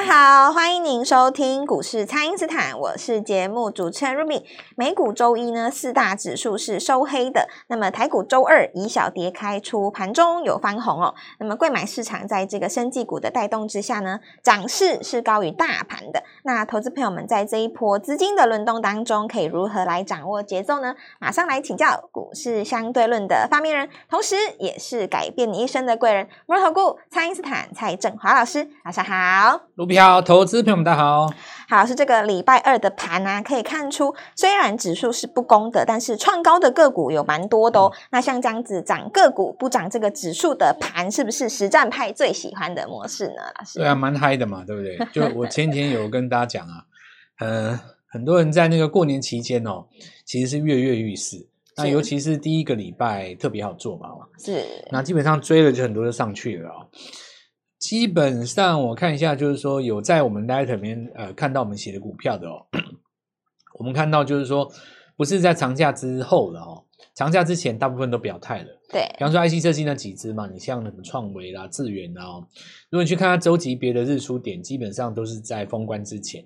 大家好，欢迎您收听股市蔡因斯坦，我是节目主持人 Ruby。美股周一呢，四大指数是收黑的。那么台股周二以小跌开出，盘中有翻红哦。那么贵买市场在这个生技股的带动之下呢，涨势是高于大盘的。那投资朋友们在这一波资金的轮动当中，可以如何来掌握节奏呢？马上来请教股市相对论的发明人，同时也是改变你一生的贵人——摩尔投顾蔡因斯坦蔡振华老师，晚上好。好，投资朋友们大家好。好，是这个礼拜二的盘啊，可以看出，虽然指数是不公的，但是创高的个股有蛮多的哦。嗯、那像这样子涨个股不涨这个指数的盘，是不是实战派最喜欢的模式呢？老师？对啊，蛮嗨的嘛，对不对？就我前几天有跟大家讲啊，呃，很多人在那个过年期间哦，其实是跃跃欲试。那尤其是第一个礼拜特别好做嘛，是。那基本上追了就很多就上去了哦。基本上我看一下，就是说有在我们 letter 里面呃看到我们写的股票的哦，我们看到就是说不是在长假之后了哦，长假之前大部分都表态了。对，比方说 IC 设计那几只嘛，你像什么创维啦、智远啦，如果你去看它周级别的日出点，基本上都是在封关之前。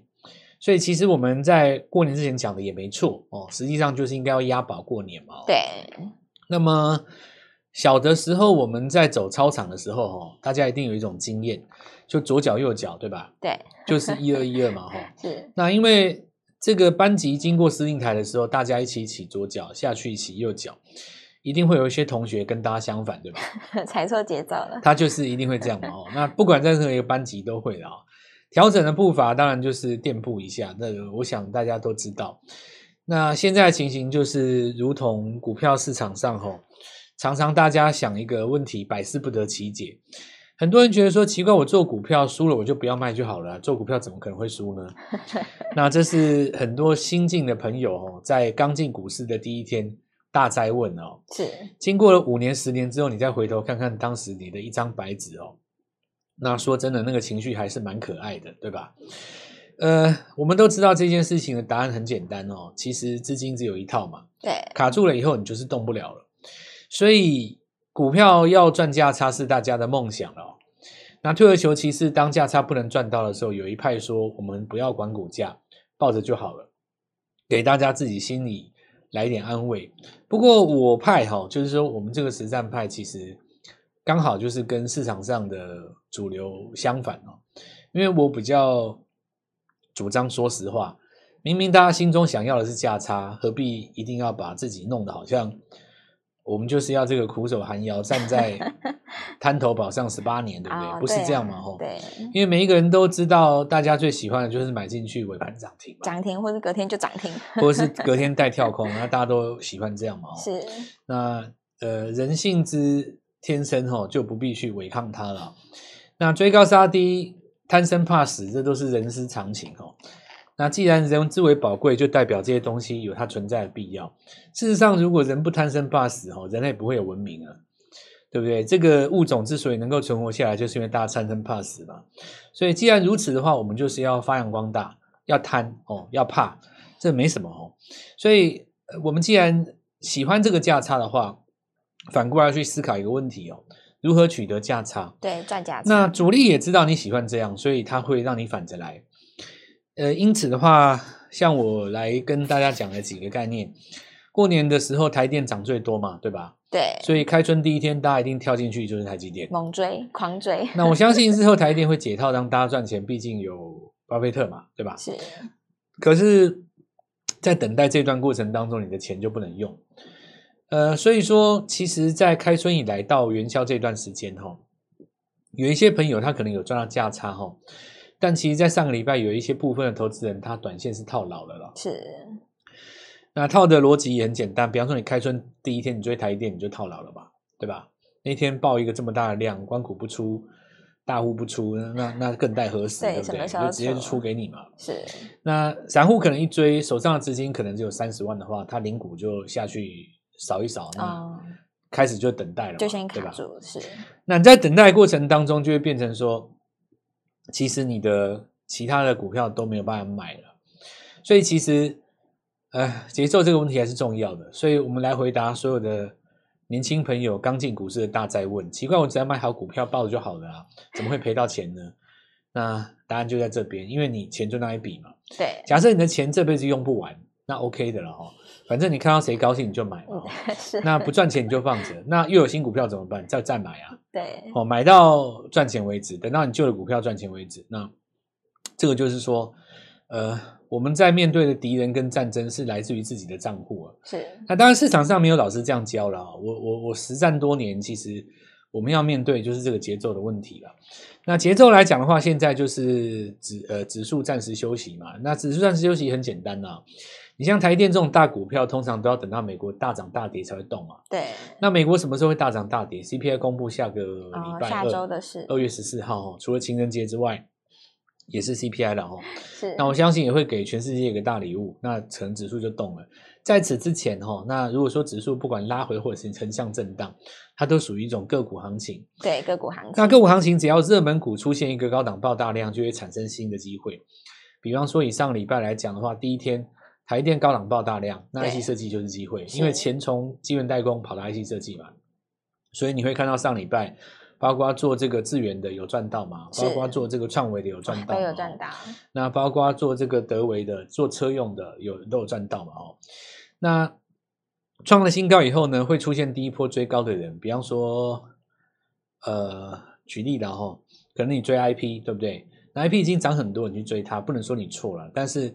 所以其实我们在过年之前讲的也没错哦，实际上就是应该要押宝过年嘛。对，那么。小的时候，我们在走操场的时候，哈，大家一定有一种经验，就左脚右脚，对吧？对，就是一二一二嘛，哈。是。那因为这个班级经过司令台的时候，大家一起起左脚，下去起右脚，一定会有一些同学跟大家相反，对吧？踩错节奏了。他就是一定会这样嘛，哦。那不管在任何一个班级都会的啊。调整的步伐当然就是垫步一下，那我想大家都知道。那现在的情形就是，如同股票市场上，哈。常常大家想一个问题，百思不得其解。很多人觉得说奇怪，我做股票输了，我就不要卖就好了。做股票怎么可能会输呢？那这是很多新进的朋友哦，在刚进股市的第一天大灾问哦。是，经过了五年、十年之后，你再回头看看当时你的一张白纸哦。那说真的，那个情绪还是蛮可爱的，对吧？呃，我们都知道这件事情的答案很简单哦，其实资金只有一套嘛。对，卡住了以后，你就是动不了了。所以股票要赚价差是大家的梦想了哦。那退而求其次，当价差不能赚到的时候，有一派说我们不要管股价，抱着就好了，给大家自己心里来一点安慰。不过我派哈，就是说我们这个实战派其实刚好就是跟市场上的主流相反哦。因为我比较主张说实话，明明大家心中想要的是价差，何必一定要把自己弄得好像？我们就是要这个苦守寒窑，站在 滩头堡上十八年，对不对？不是这样嘛？吼，对，因为每一个人都知道，大家最喜欢的就是买进去尾盘涨停，涨停或者隔天就涨停，或者是隔天带跳空，那大家都喜欢这样嘛？是。那呃，人性之天生吼，就不必去违抗它了。那追高杀低，贪生怕死，这都是人之常情哦。那既然人之为宝贵，就代表这些东西有它存在的必要。事实上，如果人不贪生怕死，哦，人类不会有文明啊，对不对？这个物种之所以能够存活下来，就是因为大家贪生怕死嘛。所以，既然如此的话，我们就是要发扬光大，要贪哦，要怕，这没什么哦。所以，我们既然喜欢这个价差的话，反过来去思考一个问题哦：如何取得价差？对，赚价差。那主力也知道你喜欢这样，所以他会让你反着来。呃，因此的话，像我来跟大家讲了几个概念。过年的时候，台电涨最多嘛，对吧？对。所以开春第一天，大家一定跳进去就是台积电，猛追，狂追。那我相信 日后台电会解套，让大家赚钱。毕竟有巴菲特嘛，对吧？是。可是，在等待这段过程当中，你的钱就不能用。呃，所以说，其实，在开春以来到元宵这段时间，哈，有一些朋友他可能有赚到价差，哈。但其实，在上个礼拜，有一些部分的投资人，他短线是套牢的了。是，那套的逻辑也很简单，比方说，你开春第一天，你追台电，你就套牢了吧，对吧？那天报一个这么大的量，官股不出，大户不出，那那更待何时？对，对不对？就直接就出给你嘛。是。那散户可能一追，手上的资金可能只有三十万的话，他零股就下去扫一扫，那开始就等待了，就先卡住。是。那你在等待过程当中，就会变成说。其实你的其他的股票都没有办法买了，所以其实，呃，节奏这个问题还是重要的。所以我们来回答所有的年轻朋友刚进股市的大在问：奇怪，我只要买好股票抱着就好了啊，怎么会赔到钱呢？那答案就在这边，因为你钱就那一笔嘛。对，假设你的钱这辈子用不完，那 OK 的了哈。反正你看到谁高兴你就买。那不赚钱你就放着。那又有新股票怎么办？再再买啊。对。哦，买到赚钱为止，等到你旧的股票赚钱为止。那这个就是说，呃，我们在面对的敌人跟战争是来自于自己的账户啊。是。那当然市场上没有老师这样教了啊。我我我实战多年，其实。我们要面对就是这个节奏的问题了。那节奏来讲的话，现在就是指呃指数暂时休息嘛。那指数暂时休息很简单呐、啊，你像台电这种大股票，通常都要等到美国大涨大跌才会动嘛。对。那美国什么时候会大涨大跌？CPI 公布下个礼拜下周的事，二月十四号哦，除了情人节之外，也是 CPI 了哦。是。那我相信也会给全世界一个大礼物，那可能指数就动了。在此之前，哈，那如果说指数不管拉回或者是横向震荡，它都属于一种个股行情。对，个股行情。那个股行情，只要热门股出现一个高档爆大量，就会产生新的机会。比方说，以上礼拜来讲的话，第一天台电高档爆大量，那 IC 设计就是机会，因为钱从晶圆代工跑到 IC 设计嘛，所以你会看到上礼拜。包括做这个智源的有赚到嘛？包括做这个创维的有赚到，都有赚到。那包括做这个德维的做车用的有都有赚到嘛？哦，那创了新高以后呢，会出现第一波追高的人，比方说，呃，举例的哈，可能你追 IP 对不对？那 IP 已经涨很多，你去追它，不能说你错了。但是，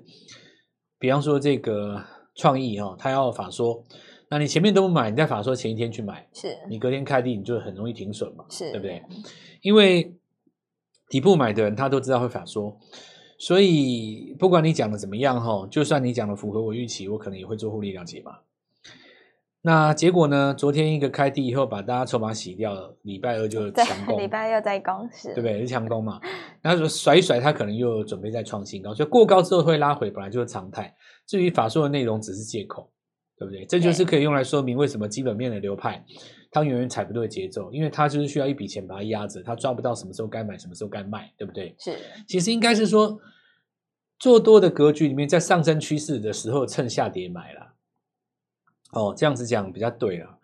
比方说这个创意哈，它要法说。那你前面都不买，你在法说前一天去买，是你隔天开地，你就很容易停损嘛，是对不对？因为底部买的人他都知道会法说，所以不管你讲的怎么样哈，就算你讲的符合我预期，我可能也会做获利了结嘛。那结果呢？昨天一个开低以后，把大家筹码洗掉了，礼拜二就强攻，礼拜二又在攻，是，对不对？是强攻嘛？然后说甩一甩，他可能又准备再创新高，所以过高之后会拉回，本来就是常态。至于法术的内容，只是借口。对不对？这就是可以用来说明为什么基本面的流派，它永远踩不对节奏，因为它就是需要一笔钱把它压着，它抓不到什么时候该买，什么时候该卖，对不对？是。其实应该是说，做多的格局里面，在上升趋势的时候趁下跌买了。哦，这样子讲比较对啊，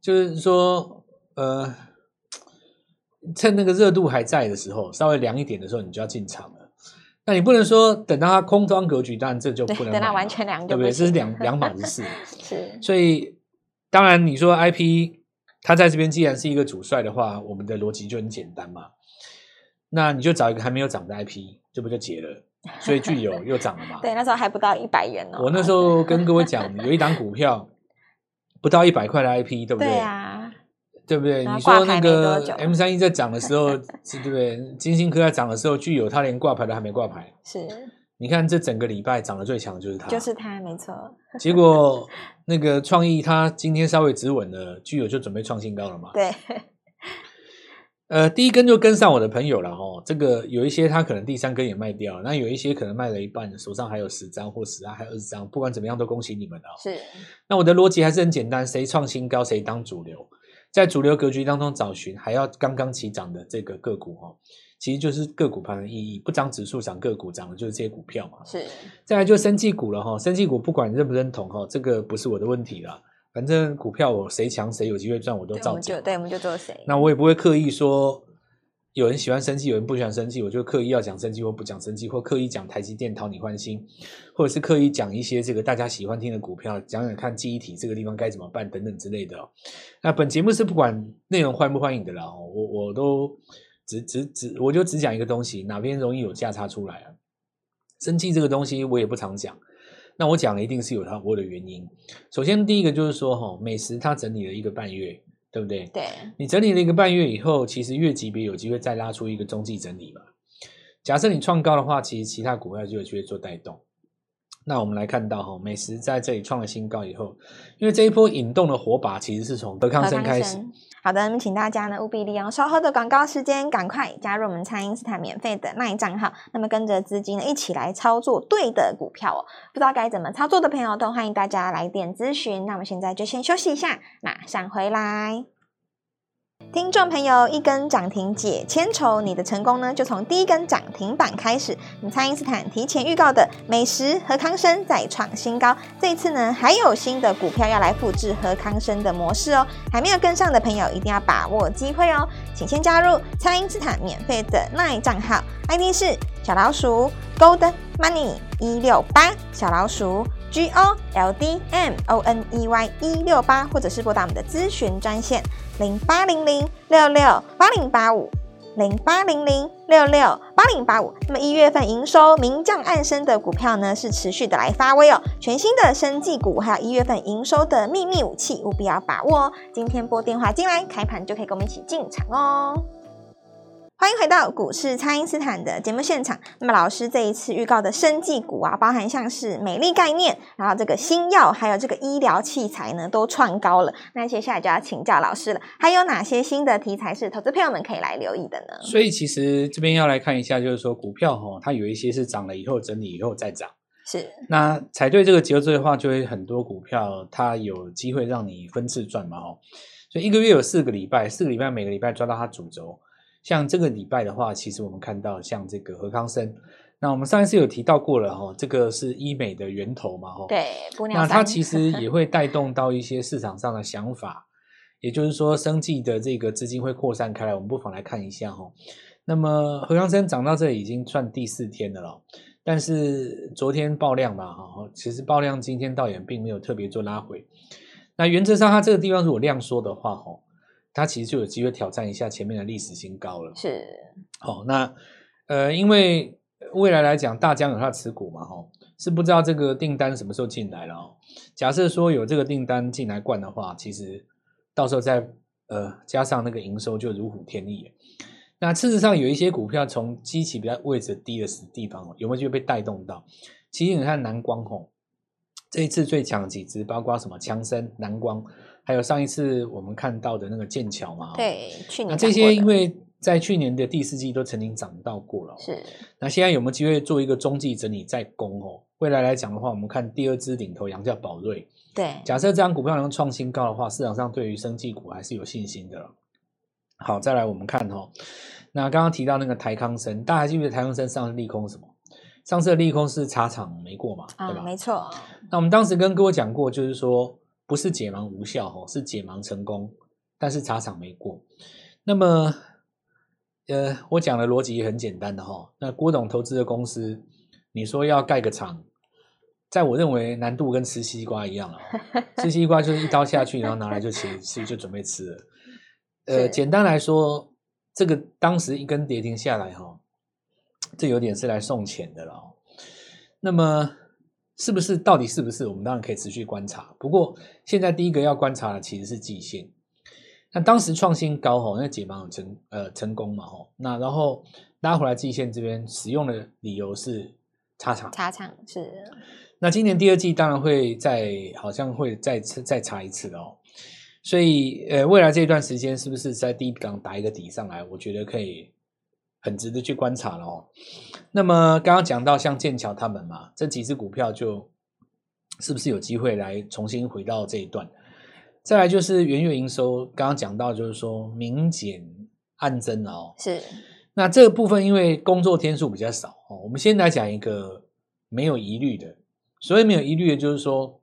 就是说，呃，趁那个热度还在的时候，稍微凉一点的时候，你就要进场了。那你不能说等到它空方格局，当然这就不能等它完全凉，对不对？这是两两码子事。是，所以当然你说 IP 它在这边既然是一个主帅的话，我们的逻辑就很简单嘛。那你就找一个还没有涨的 IP，这不就结了？所以具有又涨了嘛？对，那时候还不到一百元哦。我那时候跟各位讲，有一档股票不到一百块的 IP，对不对？对啊。对不对？你说那个 M 三一在涨的时候，是对不对？金星科在涨的时候，具有它连挂牌都还没挂牌。是，你看这整个礼拜涨得最强的就是它，就是它，没错。结果那个创意，它今天稍微止稳了，具有就准备创新高了嘛？对。呃，第一根就跟上我的朋友了哦。这个有一些他可能第三根也卖掉，那有一些可能卖了一半，手上还有十张或十张，还有二十张。不管怎么样，都恭喜你们了。是。那我的逻辑还是很简单，谁创新高，谁当主流。在主流格局当中找寻还要刚刚起涨的这个个股哦，其实就是个股盘的意义，不涨指数涨个股，涨的就是这些股票嘛。是，再来就生技股了哈，生技股不管认不认同哈，这个不是我的问题了，反正股票我谁强谁有机会赚，我都照讲。对，我们就做谁。那我也不会刻意说。有人喜欢生气，有人不喜欢生气，我就刻意要讲生气或不讲生气，或刻意讲台积电讨你欢心，或者是刻意讲一些这个大家喜欢听的股票，讲讲看记忆体这个地方该怎么办等等之类的。那本节目是不管内容欢不欢迎的啦，我我都只只只我就只讲一个东西，哪边容易有价差出来啊？生气这个东西我也不常讲，那我讲了一定是有它我的原因。首先第一个就是说哈，美食它整理了一个半月。对不对？对，你整理了一个半月以后，其实月级别有机会再拉出一个中继整理嘛。假设你创高的话，其实其他股票就有机会做带动。那我们来看到哈，美食在这里创了新高以后，因为这一波引动的火把其实是从德康生开始。好的，那么请大家呢务必利用稍后的广告时间，赶快加入我们蔡因斯坦免费的 LINE 账号，那么跟着资金呢一起来操作对的股票哦。不知道该怎么操作的朋友，都欢迎大家来电咨询。那我们现在就先休息一下，马上回来。听众朋友，一根涨停解千愁，你的成功呢，就从第一根涨停板开始。你蔡因斯坦提前预告的美食和康生再创新高，这一次呢，还有新的股票要来复制和康生的模式哦。还没有跟上的朋友，一定要把握机会哦，请先加入蔡因斯坦免费的 LINE 账号，ID 是小老鼠 Gold Money 一六八，小老鼠 G O L D M O N E Y 一六八，或者是拨打我们的咨询专线。零八零零六六八零八五，零八零零六六八零八五。那么一月份营收明降暗升的股票呢，是持续的来发威哦。全新的生技股，还有一月份营收的秘密武器，务必要把握哦。今天拨电话进来，开盘就可以跟我们一起进场哦。欢迎回到股市，蔡因斯坦的节目现场。那么老师这一次预告的生技股啊，包含像是美丽概念，然后这个新药，还有这个医疗器材呢，都创高了。那接下来就要请教老师了，还有哪些新的题材是投资朋友们可以来留意的呢？所以其实这边要来看一下，就是说股票哈，它有一些是涨了以后整理以后再涨，是那踩对这个节奏的话，就会很多股票它有机会让你分次赚嘛哦。所以一个月有四个礼拜，四个礼拜每个礼拜抓到它主轴。像这个礼拜的话，其实我们看到像这个何康生，那我们上一次有提到过了哈，这个是医美的源头嘛哈。对，那它其实 也会带动到一些市场上的想法，也就是说，生计的这个资金会扩散开来，我们不妨来看一下哈。那么何康生涨到这里已经算第四天的了，但是昨天爆量嘛哈，其实爆量今天倒也并没有特别做拉回。那原则上，它这个地方如果量缩的话哈。它其实就有机会挑战一下前面的历史新高了。是，好、哦，那呃，因为未来来讲，大疆有它的持股嘛，哈、哦，是不知道这个订单什么时候进来了哦。假设说有这个订单进来灌的话，其实到时候再呃加上那个营收就如虎添翼。那事实上有一些股票从基期比较位置低的地方哦，有没有机会被带动到？其实你看南光吼、哦，这一次最强几只，包括什么强生、南光。还有上一次我们看到的那个剑桥嘛，对，去年那这些因为在去年的第四季都曾经涨到过了，是。那现在有没有机会做一个中继整理再攻哦？未来来讲的话，我们看第二支领头羊叫宝瑞，对。假设这张股票能创新高的话，市场上对于生技股还是有信心的了。好，再来我们看哦，那刚刚提到那个台康生，大家还记得台康生上次利空是什么？上次的利空是茶厂没过嘛，啊、对吧？没错。那我们当时跟各位讲过，就是说。不是解盲无效哈，是解盲成功，但是茶厂没过。那么，呃，我讲的逻辑也很简单的哈。那郭董投资的公司，你说要盖个厂，在我认为难度跟吃西瓜一样了。吃西瓜就是一刀下去，然后拿来就切，吃就准备吃了。呃，简单来说，这个当时一根跌停下来哈，这有点是来送钱的了。那么。是不是？到底是不是？我们当然可以持续观察。不过现在第一个要观察的其实是季线。那当时创新高吼，那解盲有成呃成功嘛吼。那然后拉回来季线这边使用的理由是插场。插场是。那今年第二季当然会再好像会再次再查一次哦。所以呃未来这一段时间是不是在低档打一个底上来？我觉得可以。很值得去观察了哦。那么刚刚讲到像剑桥他们嘛，这几只股票就是不是有机会来重新回到这一段？再来就是元月营收，刚刚讲到就是说明减暗增哦。是。那这个部分因为工作天数比较少哦，我们先来讲一个没有疑虑的。所谓没有疑虑的，就是说。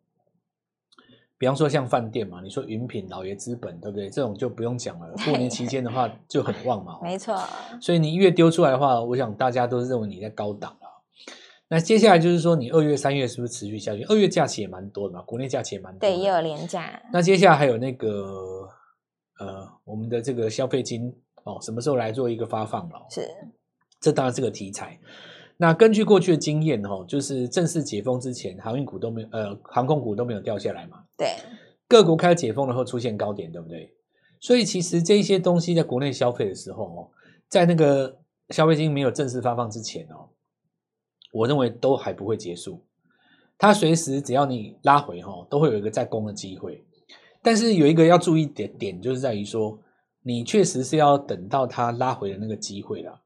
比方说像饭店嘛，你说云品、老爷资本，对不对？这种就不用讲了。过年期间的话 就很旺嘛。没错。所以你一月丢出来的话，我想大家都是认为你在高档了。那接下来就是说，你二月、三月是不是持续下去？二月假期也蛮多的嘛，国内假期也蛮多的。对，也有廉假。那接下来还有那个呃，我们的这个消费金哦，什么时候来做一个发放了？是。这当然是个题材。那根据过去的经验，哈，就是正式解封之前，航运股都没有，呃，航空股都没有掉下来嘛。对，各国开始解封了后出现高点，对不对？所以其实这些东西在国内消费的时候，哦，在那个消费金没有正式发放之前，哦，我认为都还不会结束。它随时只要你拉回，哈，都会有一个再攻的机会。但是有一个要注意点点，就是在于说，你确实是要等到它拉回的那个机会了。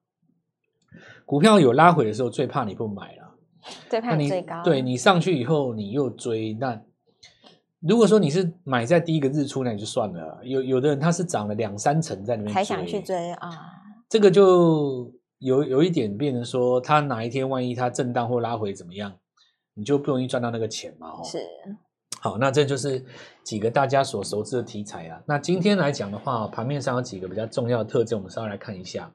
股票有拉回的时候，最怕你不买了，最怕你最高。对，你上去以后，你又追，那如果说你是买在第一个日出，那就算了。有有的人他是涨了两三成在里面，才想去追啊。这个就有有一点变成说，他哪一天万一他震荡或拉回怎么样，你就不容易赚到那个钱嘛。哦，是。好，那这就是几个大家所熟知的题材啊。那今天来讲的话，盘面上有几个比较重要的特征，我们稍微来看一下。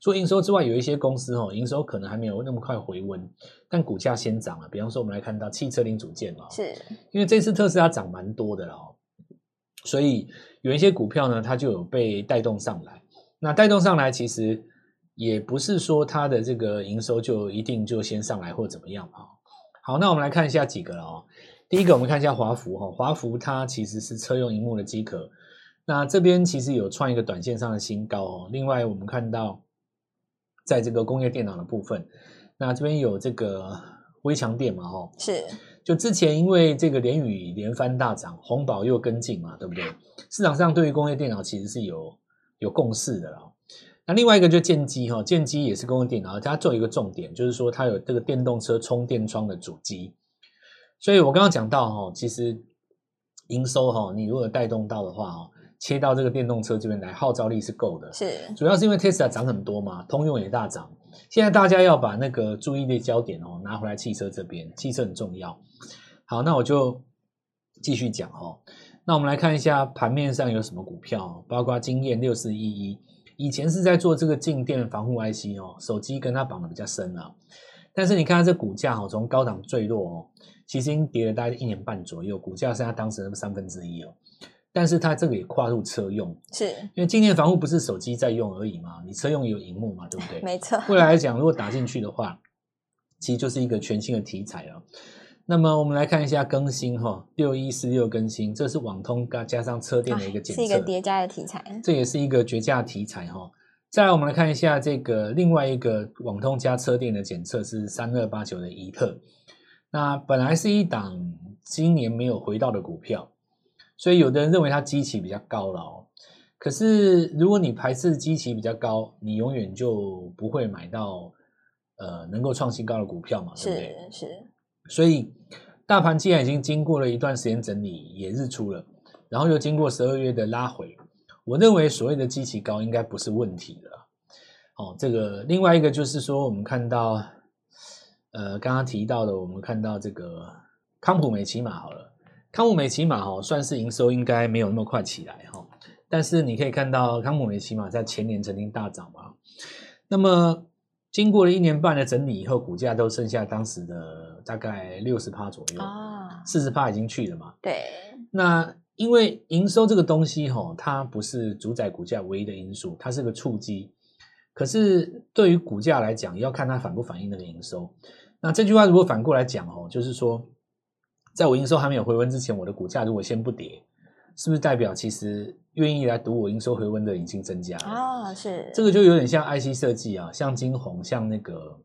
除营收之外，有一些公司哦，营收可能还没有那么快回温，但股价先涨了。比方说，我们来看到汽车零组件嘛，是因为这次特斯拉涨蛮多的了哦，所以有一些股票呢，它就有被带动上来。那带动上来，其实也不是说它的这个营收就一定就先上来或怎么样啊。好，那我们来看一下几个了哦。第一个，我们看一下华孚哈，华孚它其实是车用荧幕的机壳，那这边其实有创一个短线上的新高哦。另外，我们看到。在这个工业电脑的部分，那这边有这个微强电嘛，哈，是，就之前因为这个联宇连番大涨，红宝又跟进嘛，对不对？市场上对于工业电脑其实是有有共识的啦。那另外一个就建机哈，建机也是工业电脑，它做一个重点，就是说它有这个电动车充电桩的主机。所以我刚刚讲到哈，其实营收哈，你如果带动到的话哦。切到这个电动车这边来，号召力是够的。是，主要是因为 Tesla 涨很多嘛，通用也大涨。现在大家要把那个注意力焦点哦拿回来汽车这边，汽车很重要。好，那我就继续讲哦。那我们来看一下盘面上有什么股票，包括经验六四一一，以前是在做这个静电防护 IC 哦，手机跟它绑的比较深啊。但是你看它这股价哦，从高档坠落哦，其实已经跌了大概一年半左右，股价剩下当时的三分之一哦。但是它这个也跨入车用，是因为静电防护不是手机在用而已嘛？你车用有荧幕嘛？对不对？没错。未来来讲，如果打进去的话，其实就是一个全新的题材了。那么我们来看一下更新哈，六一四六更新，这是网通加上车电的一个检测，是一个叠加的题材。这也是一个绝佳的题材哈。再来，我们来看一下这个另外一个网通加车电的检测是三二八九的怡特，那本来是一档今年没有回到的股票。所以有的人认为它基期比较高了哦，可是如果你排斥基期比较高，你永远就不会买到呃能够创新高的股票嘛，对不对？是是。所以大盘既然已经经过了一段时间整理，也日出了，然后又经过十二月的拉回，我认为所谓的基期高应该不是问题了。哦，这个另外一个就是说，我们看到呃刚刚提到的，我们看到这个康普美奇玛好了。康普美奇玛哈算是营收应该没有那么快起来哈，但是你可以看到康普美奇玛在前年曾经大涨嘛，那么经过了一年半的整理以后，股价都剩下当时的大概六十趴左右啊，四十趴已经去了嘛。对，那因为营收这个东西哈，它不是主宰股价唯一的因素，它是个触机，可是对于股价来讲，要看它反不反映那个营收。那这句话如果反过来讲哦，就是说。在我营收还没有回温之前，我的股价如果先不跌，是不是代表其实愿意来赌我营收回温的已经增加了啊？是这个就有点像 IC 设计啊，像晶宏，像那个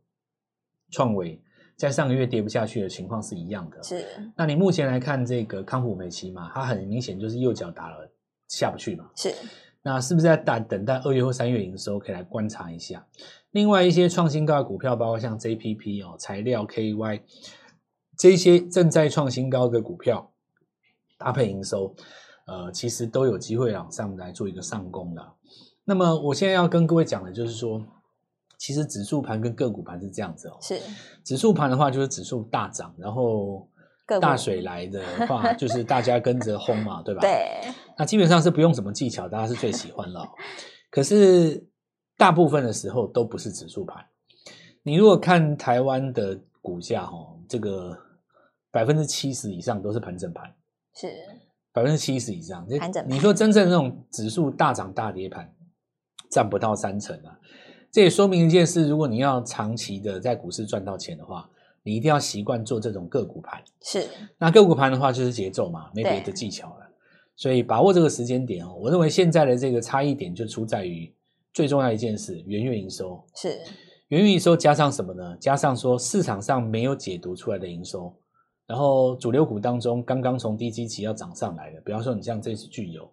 创惟，在上个月跌不下去的情况是一样的。是，那你目前来看这个康普美奇嘛，它很明显就是右脚打了下不去嘛。是，那是不是在等等待二月或三月营收可以来观察一下？另外一些创新高的股票，包括像 JPP 哦，材料 KY。这些正在创新高的股票搭配营收，呃，其实都有机会往上来做一个上攻的。那么，我现在要跟各位讲的就是说，其实指数盘跟个股盘是这样子哦。是指数盘的话，就是指数大涨，然后大水来的话，就是大家跟着轰嘛，对吧？对。那基本上是不用什么技巧，大家是最喜欢了。可是大部分的时候都不是指数盘。你如果看台湾的股价，哦，这个。百分之七十以上都是盘整盘，是百分之七十以上。盘整盘，你说真正那种指数大涨大跌盘，占不到三成啊。这也说明一件事：如果你要长期的在股市赚到钱的话，你一定要习惯做这种个股盘。是，那个股盘的话就是节奏嘛，没别的技巧了。所以把握这个时间点哦，我认为现在的这个差异点就出在于最重要一件事：元月营收。是元月营收加上什么呢？加上说市场上没有解读出来的营收。然后主流股当中，刚刚从低基期要涨上来的，比方说你像这次聚友，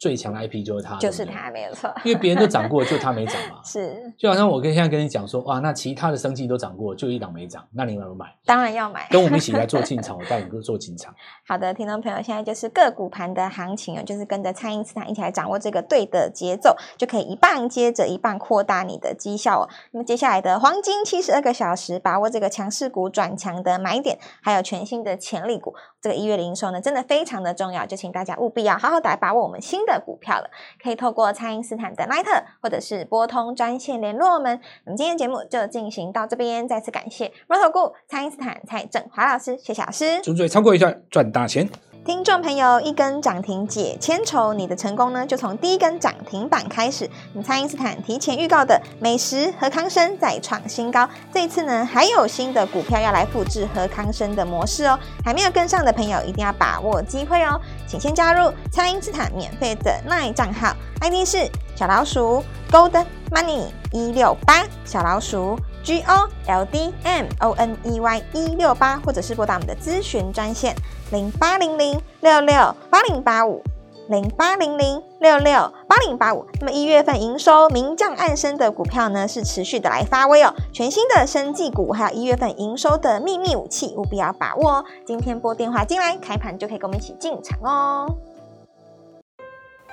最强的 IP 就是他，就是他，没有错。因为别人都涨过，就他没涨嘛。是，就好像我跟现在跟你讲说，哇，那其他的生计都涨过，就一档没涨，那你有没有买？当然要买，跟我们一起来做进场，我带你做进场。好的，听众朋友，现在就是个股盘的行情哦，就是跟着蔡因斯坦一起来掌握这个对的节奏，就可以一棒接着一棒扩大你的绩效哦。那么接下来的黄金七十二个小时，把握这个强势股转强的买点，还有全新的潜力股，这个一月营收呢，真的非常的重要，就请大家务必要好好的来把握我们新的的股票了。可以透过蔡因斯坦的 Line 或者是拨通专线联络我们。那么今天节目就进行到这边，再次感谢摩头股蔡因斯坦蔡振华老师，谢谢老师。准备超过一段赚大钱。听众朋友，一根涨停解千愁，你的成功呢，就从第一根涨停板开始。你蔡因斯坦提前预告的美食和康生再创新高，这一次呢，还有新的股票要来复制和康生的模式哦。还没有跟上的朋友，一定要把握机会哦。请先加入蔡因斯坦免费的 LINE 账号，ID 是小老鼠 Gold Money 一六八，小老鼠 G O L D M O N E Y 一六八，或者是拨打我们的咨询专线。零八零零六六八零八五，零八零零六六八零八五。那么一月份营收明降暗升的股票呢，是持续的来发威哦。全新的生技股，还有一月份营收的秘密武器，务必要把握哦。今天拨电话进来，开盘就可以跟我们一起进场哦。